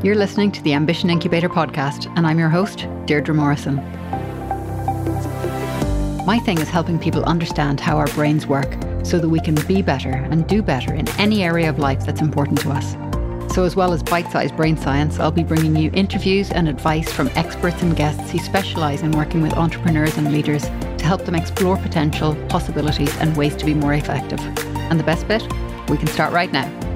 You're listening to the Ambition Incubator podcast, and I'm your host, Deirdre Morrison. My thing is helping people understand how our brains work so that we can be better and do better in any area of life that's important to us. So, as well as bite sized brain science, I'll be bringing you interviews and advice from experts and guests who specialise in working with entrepreneurs and leaders to help them explore potential, possibilities, and ways to be more effective. And the best bit? We can start right now.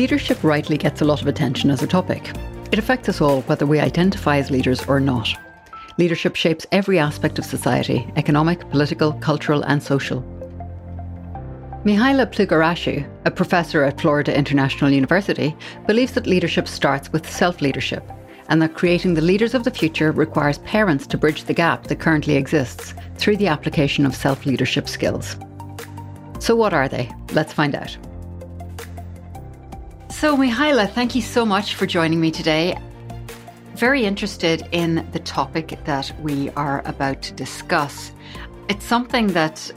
Leadership rightly gets a lot of attention as a topic. It affects us all whether we identify as leaders or not. Leadership shapes every aspect of society economic, political, cultural, and social. Mihaela Plugarasu, a professor at Florida International University, believes that leadership starts with self leadership and that creating the leaders of the future requires parents to bridge the gap that currently exists through the application of self leadership skills. So, what are they? Let's find out. So, Mihaela, thank you so much for joining me today. Very interested in the topic that we are about to discuss. It's something that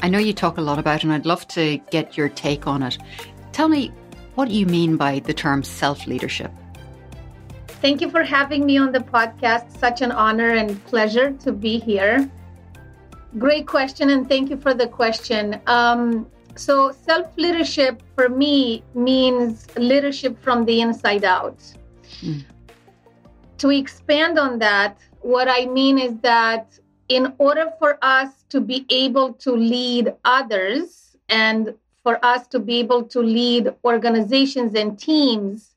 I know you talk a lot about, and I'd love to get your take on it. Tell me what you mean by the term self leadership. Thank you for having me on the podcast. Such an honor and pleasure to be here. Great question, and thank you for the question. Um, so, self leadership for me means leadership from the inside out. Mm. To expand on that, what I mean is that in order for us to be able to lead others and for us to be able to lead organizations and teams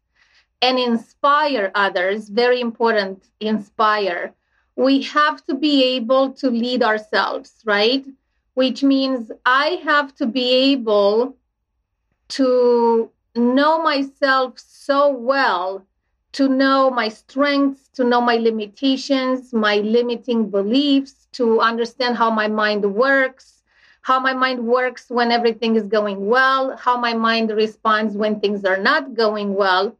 and inspire others, very important, inspire, we have to be able to lead ourselves, right? Which means I have to be able to know myself so well to know my strengths, to know my limitations, my limiting beliefs, to understand how my mind works, how my mind works when everything is going well, how my mind responds when things are not going well.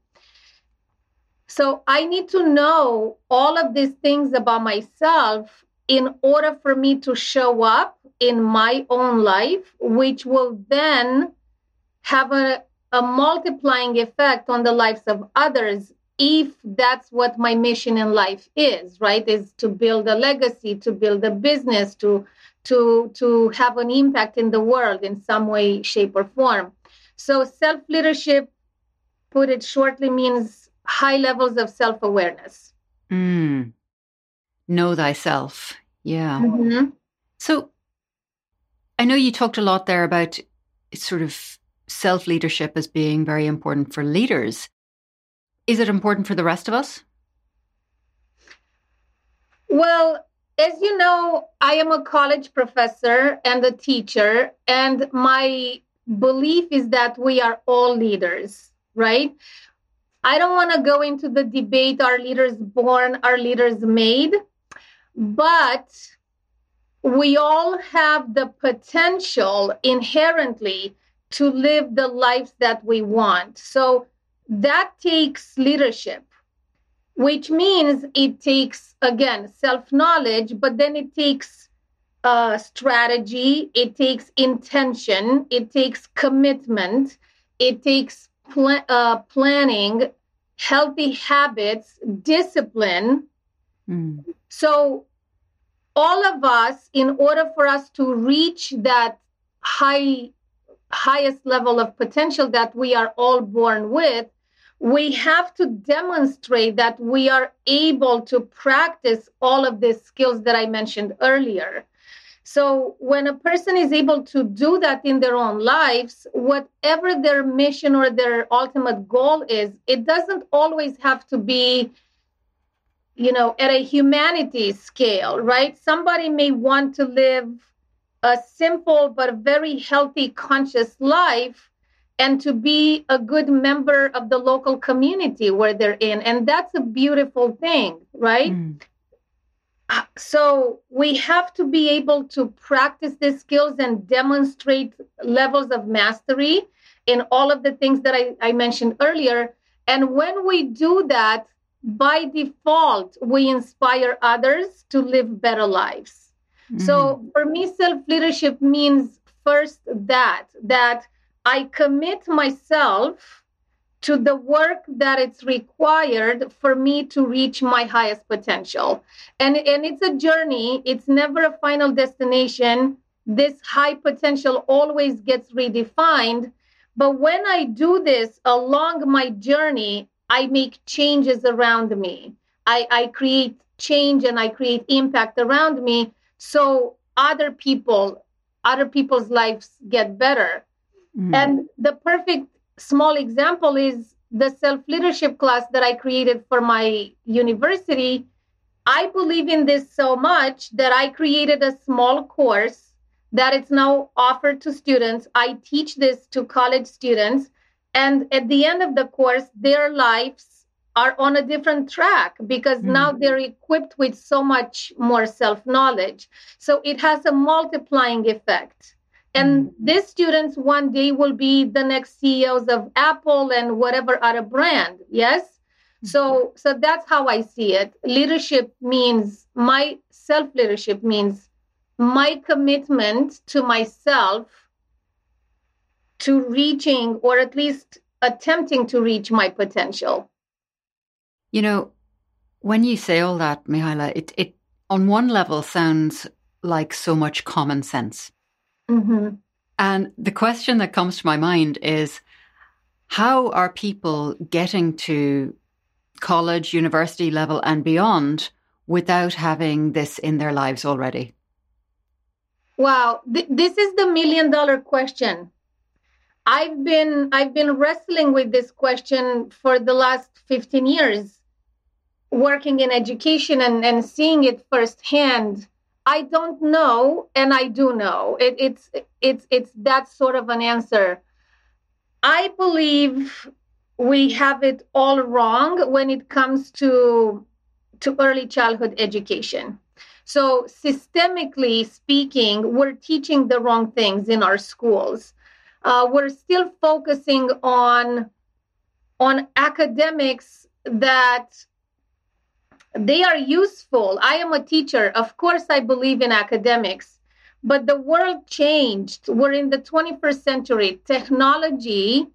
So I need to know all of these things about myself in order for me to show up in my own life, which will then have a, a multiplying effect on the lives of others if that's what my mission in life is right? Is to build a legacy to build a business to to to have an impact in the world in some way shape or form. So self leadership put it shortly means high levels of self awareness mm. know thyself. Yeah. Mm-hmm. so I know you talked a lot there about sort of self leadership as being very important for leaders. Is it important for the rest of us? Well, as you know, I am a college professor and a teacher, and my belief is that we are all leaders, right? I don't want to go into the debate are leaders born, are leaders made? But we all have the potential inherently to live the lives that we want. So that takes leadership, which means it takes, again, self knowledge, but then it takes uh, strategy, it takes intention, it takes commitment, it takes pl- uh, planning, healthy habits, discipline. Mm. So all of us in order for us to reach that high highest level of potential that we are all born with we have to demonstrate that we are able to practice all of these skills that i mentioned earlier. So when a person is able to do that in their own lives whatever their mission or their ultimate goal is it doesn't always have to be you know, at a humanity scale, right? Somebody may want to live a simple but very healthy, conscious life and to be a good member of the local community where they're in. And that's a beautiful thing, right? Mm. So we have to be able to practice these skills and demonstrate levels of mastery in all of the things that I, I mentioned earlier. And when we do that, by default, we inspire others to live better lives. Mm-hmm. So for me, self leadership means first that, that I commit myself to the work that it's required for me to reach my highest potential. And, and it's a journey, it's never a final destination. This high potential always gets redefined. But when I do this along my journey, I make changes around me. I, I create change and I create impact around me so other people, other people's lives get better. Mm. And the perfect small example is the self leadership class that I created for my university. I believe in this so much that I created a small course that it's now offered to students. I teach this to college students. And at the end of the course, their lives are on a different track because mm-hmm. now they're equipped with so much more self knowledge. So it has a multiplying effect. And mm-hmm. these students one day will be the next CEOs of Apple and whatever other brand. Yes. Mm-hmm. So, so that's how I see it. Leadership means my self leadership means my commitment to myself to reaching or at least attempting to reach my potential. You know, when you say all that, Mihaela, it, it on one level sounds like so much common sense. Mm-hmm. And the question that comes to my mind is how are people getting to college, university level, and beyond without having this in their lives already? Wow, th- this is the million dollar question. I've been I've been wrestling with this question for the last 15 years working in education and, and seeing it firsthand. I don't know and I do know. It, it's it's it's that sort of an answer. I believe we have it all wrong when it comes to to early childhood education. So, systemically speaking, we're teaching the wrong things in our schools. Uh, we're still focusing on on academics that they are useful. I am a teacher. Of course, I believe in academics, but the world changed. We're in the 21st century. Technology,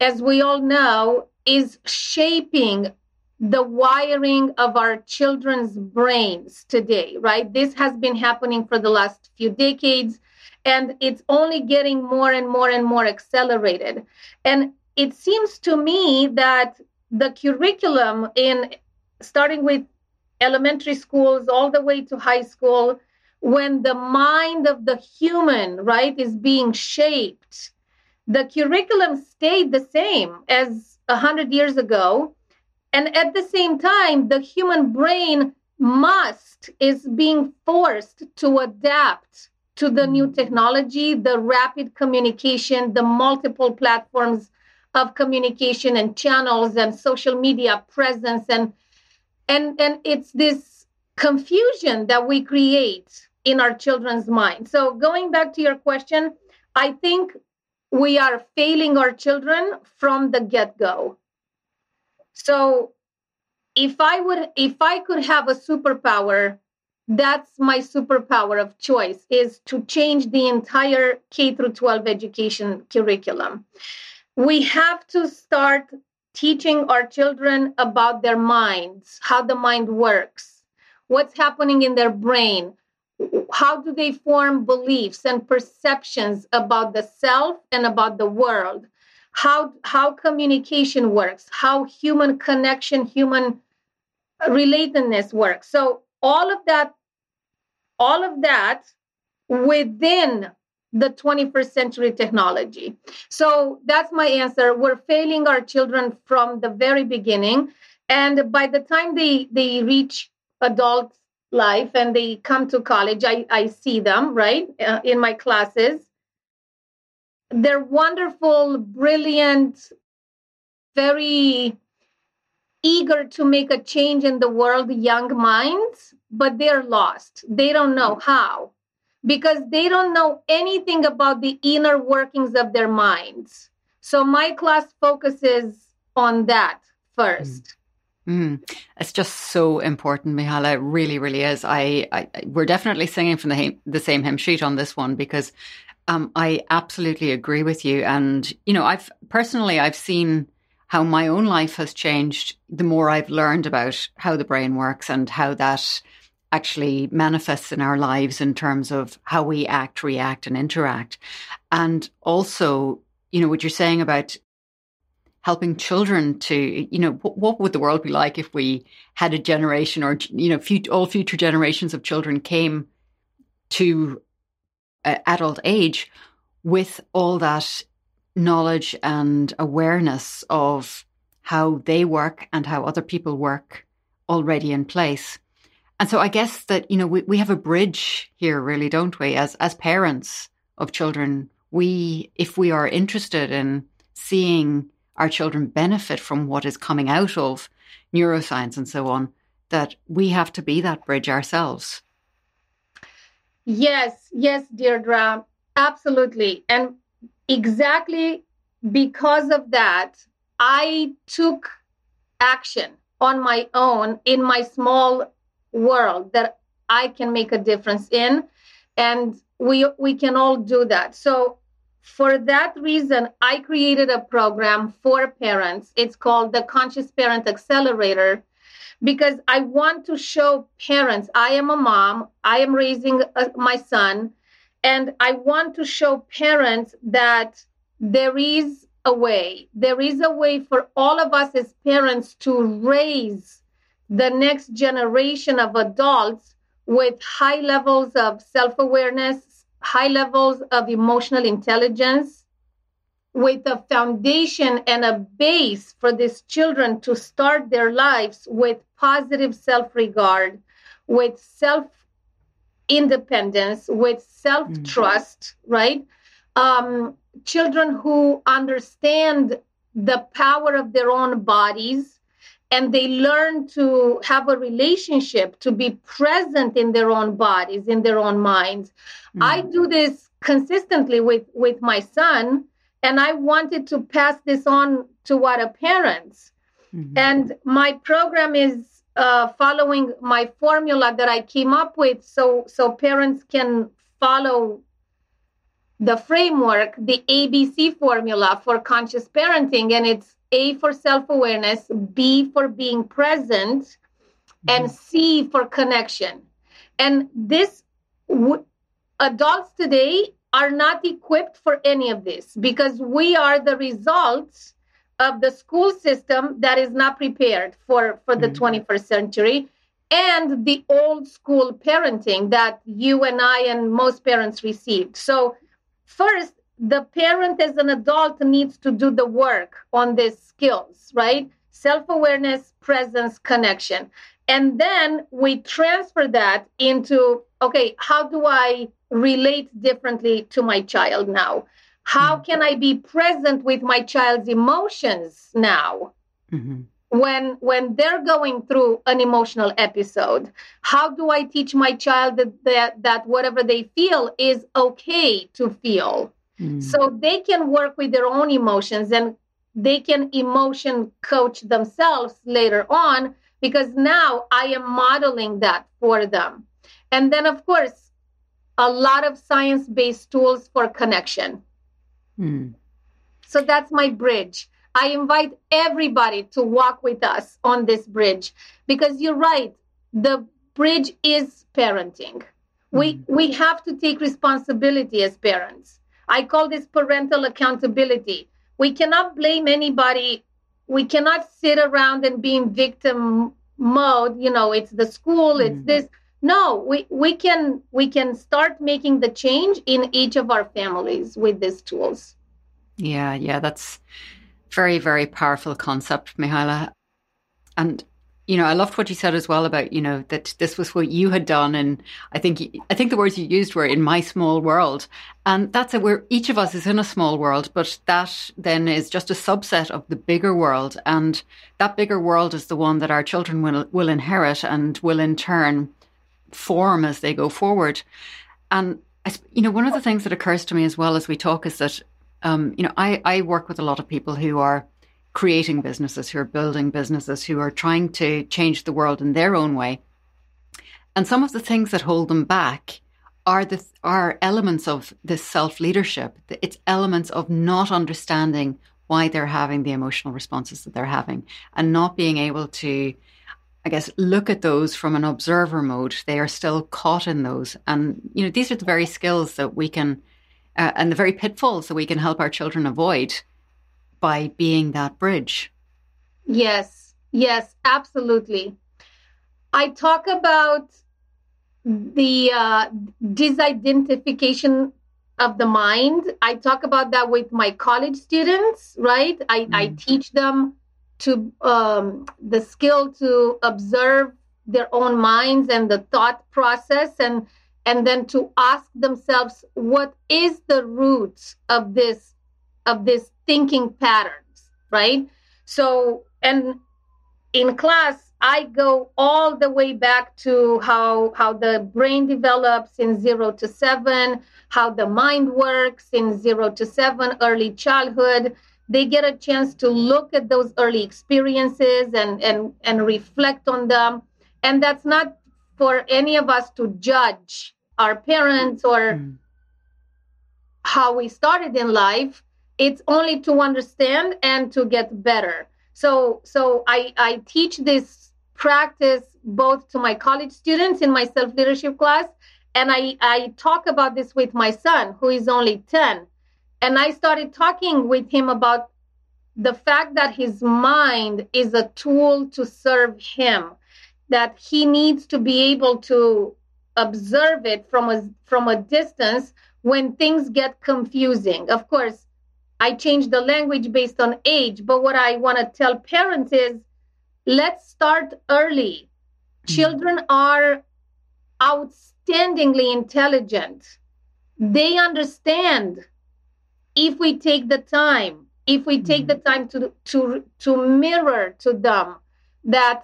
as we all know, is shaping the wiring of our children's brains today, right? This has been happening for the last few decades, and it's only getting more and more and more accelerated. And it seems to me that the curriculum in starting with elementary schools all the way to high school, when the mind of the human, right, is being shaped, the curriculum stayed the same as 100 years ago and at the same time, the human brain must, is being forced to adapt to the new technology, the rapid communication, the multiple platforms of communication and channels and social media presence and and and it's this confusion that we create in our children's mind. So going back to your question, I think we are failing our children from the get-go. So if I would if I could have a superpower, that's my superpower of choice is to change the entire K through 12 education curriculum. We have to start teaching our children about their minds, how the mind works, what's happening in their brain, how do they form beliefs and perceptions about the self and about the world how how communication works, how human connection, human relatedness works. So all of that, all of that within the 21st century technology. So that's my answer. We're failing our children from the very beginning. And by the time they, they reach adult life and they come to college, I, I see them, right, uh, in my classes they're wonderful, brilliant, very eager to make a change in the world young minds, but they're lost. They don't know how because they don't know anything about the inner workings of their minds. So my class focuses on that 1st Mm, it's just so important, Mihaela. It really, really is. I, I we're definitely singing from the the same hymn sheet on this one because um, I absolutely agree with you. And you know, I've personally I've seen how my own life has changed the more I've learned about how the brain works and how that actually manifests in our lives in terms of how we act, react, and interact. And also, you know, what you're saying about helping children to, you know, what, would the world be like if we had a generation or, you know, all future generations of children came to uh, adult age with all that knowledge and awareness of how they work and how other people work already in place. And so I guess that, you know, we, we have a bridge here, really, don't we? As, as parents of children, we, if we are interested in seeing our children benefit from what is coming out of neuroscience and so on, that we have to be that bridge ourselves. Yes, yes, Deirdre, absolutely. And exactly because of that, I took action on my own in my small world that I can make a difference in. And we we can all do that. So for that reason, I created a program for parents. It's called the Conscious Parent Accelerator because I want to show parents I am a mom, I am raising a, uh, my son, and I want to show parents that there is a way. There is a way for all of us as parents to raise the next generation of adults with high levels of self awareness, high levels of emotional intelligence, with a foundation and a base for these children to start their lives with positive self regard, with self independence, with self trust, mm-hmm. right? Um, children who understand the power of their own bodies and they learn to have a relationship to be present in their own bodies in their own minds mm-hmm. i do this consistently with with my son and i wanted to pass this on to other parents mm-hmm. and my program is uh, following my formula that I came up with, so so parents can follow the framework, the ABC formula for conscious parenting, and it's A for self awareness, B for being present, mm-hmm. and C for connection. And this w- adults today are not equipped for any of this because we are the results of the school system that is not prepared for, for the mm-hmm. 21st century and the old school parenting that you and I and most parents received. So, first, the parent as an adult needs to do the work on these skills, right? Self awareness, presence, connection. And then we transfer that into okay, how do I relate differently to my child now? How mm-hmm. can I be present with my child's emotions now? Mm-hmm. When when they're going through an emotional episode, how do I teach my child that that, that whatever they feel is okay to feel? Mm. So they can work with their own emotions and they can emotion coach themselves later on because now I am modeling that for them. And then, of course, a lot of science based tools for connection. Mm. So that's my bridge. I invite everybody to walk with us on this bridge because you're right. The bridge is parenting. We mm. we have to take responsibility as parents. I call this parental accountability. We cannot blame anybody. We cannot sit around and be in victim mode. You know, it's the school, it's mm. this. No, we, we can we can start making the change in each of our families with these tools. Yeah, yeah, that's very, very powerful concept, Mihaela. And you know, I loved what you said as well about you know that this was what you had done, and I think I think the words you used were in my small world, and that's it. Where each of us is in a small world, but that then is just a subset of the bigger world, and that bigger world is the one that our children will will inherit and will in turn form as they go forward. And you know, one of the things that occurs to me as well as we talk is that, um, you know, I, I work with a lot of people who are creating businesses, who are building businesses, who are trying to change the world in their own way. And some of the things that hold them back are the are elements of this self leadership. It's elements of not understanding why they're having the emotional responses that they're having and not being able to I guess, look at those from an observer mode. They are still caught in those. And, you know, these are the very skills that we can, uh, and the very pitfalls that we can help our children avoid by being that bridge. Yes, yes, absolutely. I talk about the uh, disidentification of the mind. I talk about that with my college students, right? I, mm. I teach them to um, the skill to observe their own minds and the thought process and and then to ask themselves what is the root of this of this thinking patterns right? So and in class i go all the way back to how how the brain develops in 0 to 7 how the mind works in 0 to 7 early childhood. They get a chance to look at those early experiences and and and reflect on them. And that's not for any of us to judge our parents or mm. how we started in life it's only to understand and to get better so so i i teach this practice both to my college students in my self leadership class and i i talk about this with my son who is only 10 and I started talking with him about the fact that his mind is a tool to serve him, that he needs to be able to observe it from a from a distance when things get confusing. Of course, I change the language based on age, but what I want to tell parents is let's start early. Mm-hmm. Children are outstandingly intelligent. They understand if we take the time if we take the mm-hmm. time to to to mirror to them that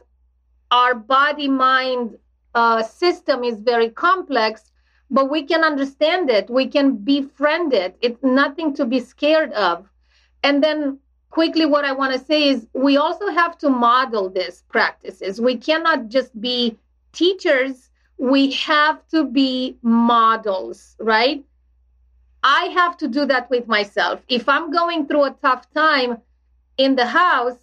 our body mind uh, system is very complex but we can understand it. We can befriend it. It's nothing to be scared of. And then quickly what i want to say is we also have to model these practices. We cannot just be teachers. We have to be models right? I have to do that with myself. If I'm going through a tough time in the house,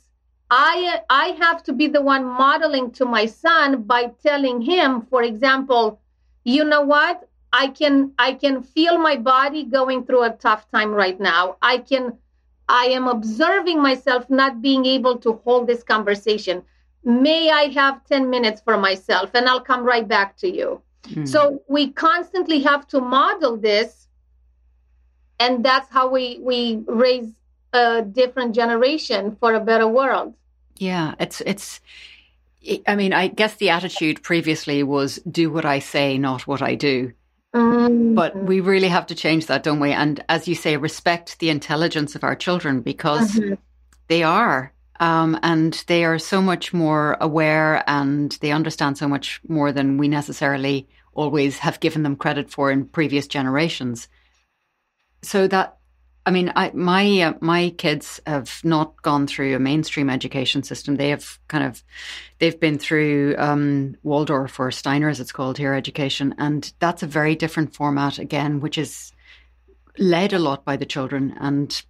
I I have to be the one modeling to my son by telling him, for example, you know what? I can I can feel my body going through a tough time right now. I can I am observing myself not being able to hold this conversation. May I have 10 minutes for myself and I'll come right back to you. Mm. So we constantly have to model this and that's how we we raise a different generation for a better world yeah it's it's i mean i guess the attitude previously was do what i say not what i do mm-hmm. but we really have to change that don't we and as you say respect the intelligence of our children because mm-hmm. they are um, and they are so much more aware and they understand so much more than we necessarily always have given them credit for in previous generations so that I mean, I, my uh, my kids have not gone through a mainstream education system. They have kind of they've been through um, Waldorf or Steiner, as it's called here, education, and that's a very different format again, which is led a lot by the children. And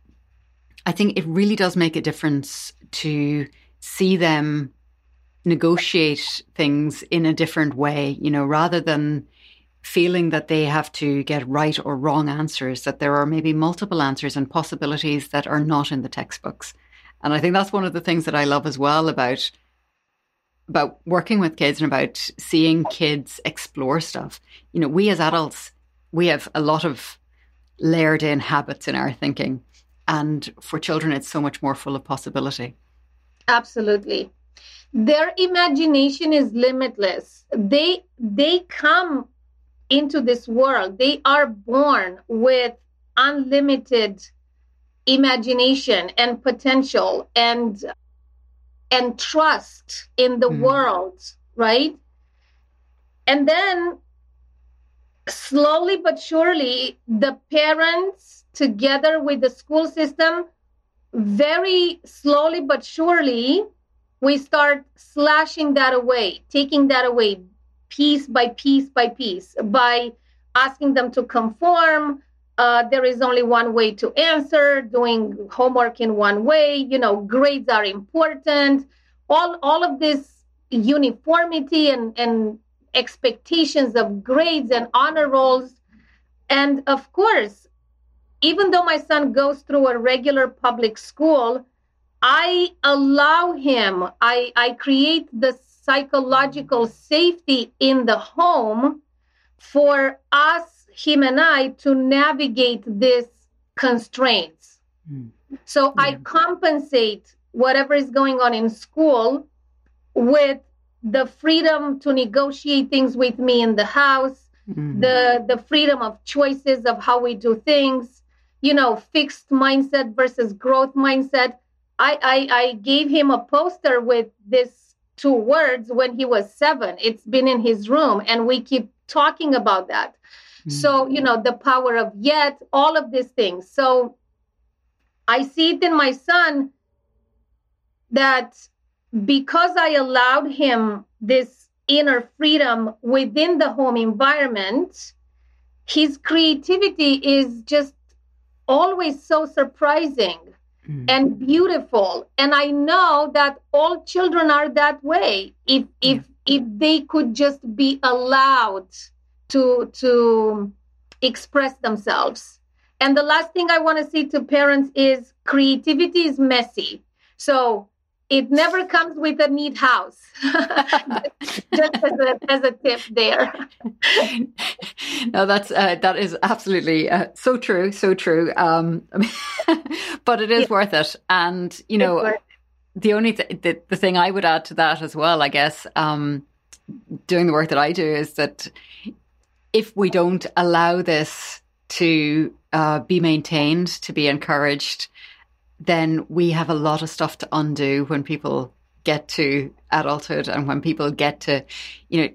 I think it really does make a difference to see them negotiate things in a different way. You know, rather than feeling that they have to get right or wrong answers, that there are maybe multiple answers and possibilities that are not in the textbooks. And I think that's one of the things that I love as well about about working with kids and about seeing kids explore stuff. You know, we as adults, we have a lot of layered in habits in our thinking. And for children, it's so much more full of possibility. Absolutely. Their imagination is limitless. They they come into this world. They are born with unlimited imagination and potential and and trust in the mm. world, right? And then slowly but surely the parents together with the school system very slowly but surely, we start slashing that away, taking that away piece by piece by piece by asking them to conform. Uh, there is only one way to answer, doing homework in one way, you know, grades are important. All, all of this uniformity and, and expectations of grades and honor rolls. And of course, even though my son goes through a regular public school, I allow him, I, I create the psychological safety in the home for us, him and I, to navigate these constraints. Mm. So yeah. I compensate whatever is going on in school with the freedom to negotiate things with me in the house, mm-hmm. the the freedom of choices of how we do things, you know, fixed mindset versus growth mindset. I I, I gave him a poster with this two words when he was seven. It's been in his room, and we keep talking about that. Mm-hmm. So you know, the power of yet, all of these things. So I see it in my son that because I allowed him this inner freedom within the home environment, his creativity is just always so surprising mm. and beautiful. And I know that all children are that way. If if yeah. if they could just be allowed to to express themselves. And the last thing I want to say to parents is creativity is messy. So it never comes with a neat house. Just as a, as a tip there. no, that's uh, that is absolutely uh, so true, so true. Um, but it is yeah. worth it, and you know, the only th- the, the thing I would add to that as well, I guess, um, doing the work that I do is that if we don't allow this to uh, be maintained, to be encouraged, then we have a lot of stuff to undo when people get to adulthood and when people get to, you know,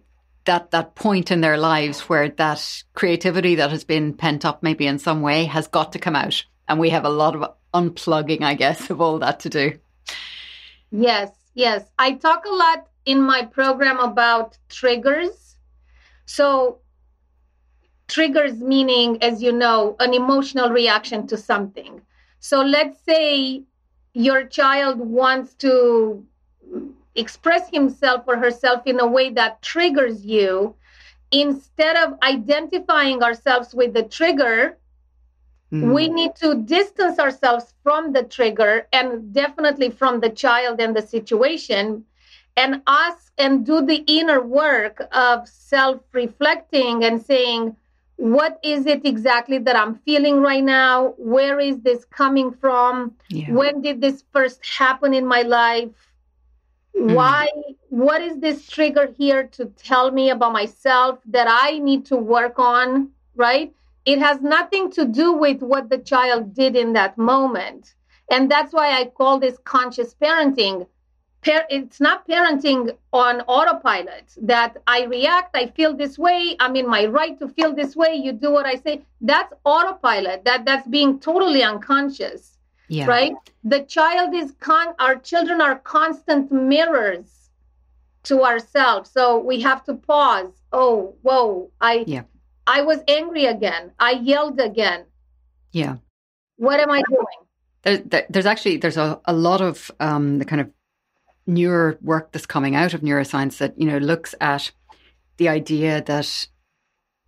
that that point in their lives where that creativity that has been pent up maybe in some way has got to come out. And we have a lot of unplugging i guess of all that to do. Yes yes. I talk a lot in my program about triggers. So triggers meaning as you know an emotional reaction to something so let's say your child wants to express himself or herself in a way that triggers you. Instead of identifying ourselves with the trigger, mm. we need to distance ourselves from the trigger and definitely from the child and the situation and ask and do the inner work of self reflecting and saying, what is it exactly that I'm feeling right now? Where is this coming from? Yeah. When did this first happen in my life? Mm. Why? What is this trigger here to tell me about myself that I need to work on? Right? It has nothing to do with what the child did in that moment. And that's why I call this conscious parenting par- it's not parenting on autopilot that I react, I feel this way, I'm in my right to feel this way, you do what I say. That's autopilot. That that's being totally unconscious. Yeah. Right? The child is con our children are constant mirrors to ourselves. So we have to pause. Oh, whoa, I yeah. I was angry again. I yelled again. Yeah. What am I doing? There, there, there's actually there's a, a lot of um, the kind of newer work that's coming out of neuroscience that you know looks at the idea that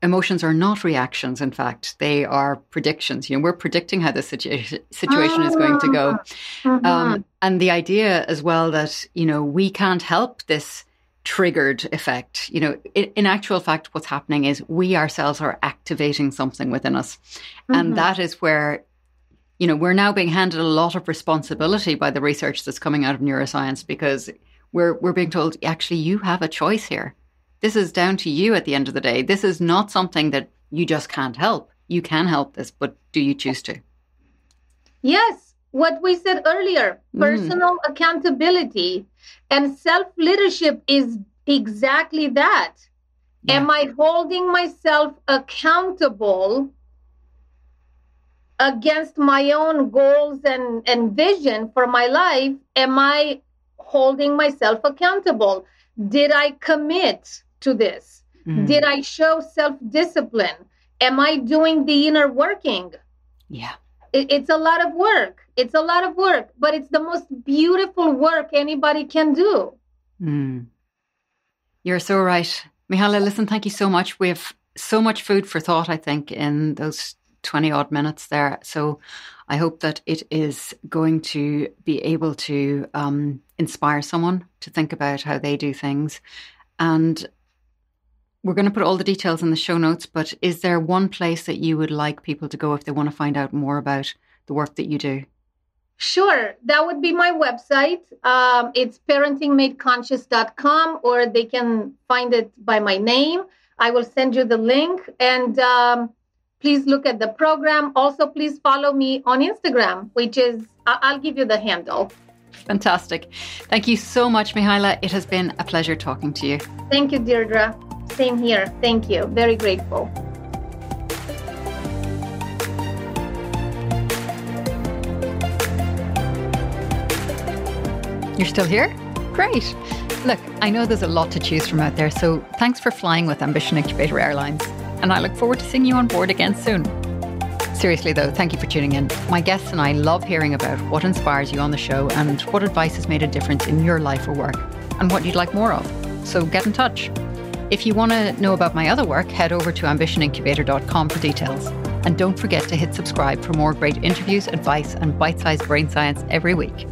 emotions are not reactions in fact. They are predictions. You know we're predicting how the situa- situation is going to go. Mm-hmm. um, and the idea as well that you know we can't help this triggered effect. You know in, in actual fact what's happening is we ourselves are activating something within us. Mm-hmm. and that is where you know, we're now being handed a lot of responsibility by the research that's coming out of neuroscience because we're we're being told actually you have a choice here. This is down to you at the end of the day. This is not something that you just can't help. You can help this, but do you choose to? Yes, what we said earlier, mm. personal mm. accountability and self-leadership is exactly that. Yeah. Am I holding myself accountable against my own goals and, and vision for my life, am I holding myself accountable? Did I commit to this? Mm. Did I show self discipline? Am I doing the inner working? Yeah. It, it's a lot of work. It's a lot of work, but it's the most beautiful work anybody can do. Mm. You're so right. Mihaela, listen, thank you so much. We have so much food for thought, I think, in those 20 odd minutes there. So I hope that it is going to be able to um, inspire someone to think about how they do things. And we're going to put all the details in the show notes, but is there one place that you would like people to go if they want to find out more about the work that you do? Sure, that would be my website. Um, it's parentingmadeconscious.com, or they can find it by my name. I will send you the link. And um, please look at the program. Also, please follow me on Instagram, which is, I'll give you the handle. Fantastic. Thank you so much, Mihaela. It has been a pleasure talking to you. Thank you, Deirdre. Same here. Thank you. Very grateful. You're still here? Great. Look, I know there's a lot to choose from out there, so thanks for flying with Ambition Incubator Airlines and I look forward to seeing you on board again soon. Seriously, though, thank you for tuning in. My guests and I love hearing about what inspires you on the show and what advice has made a difference in your life or work and what you'd like more of. So get in touch. If you want to know about my other work, head over to ambitionincubator.com for details. And don't forget to hit subscribe for more great interviews, advice, and bite sized brain science every week.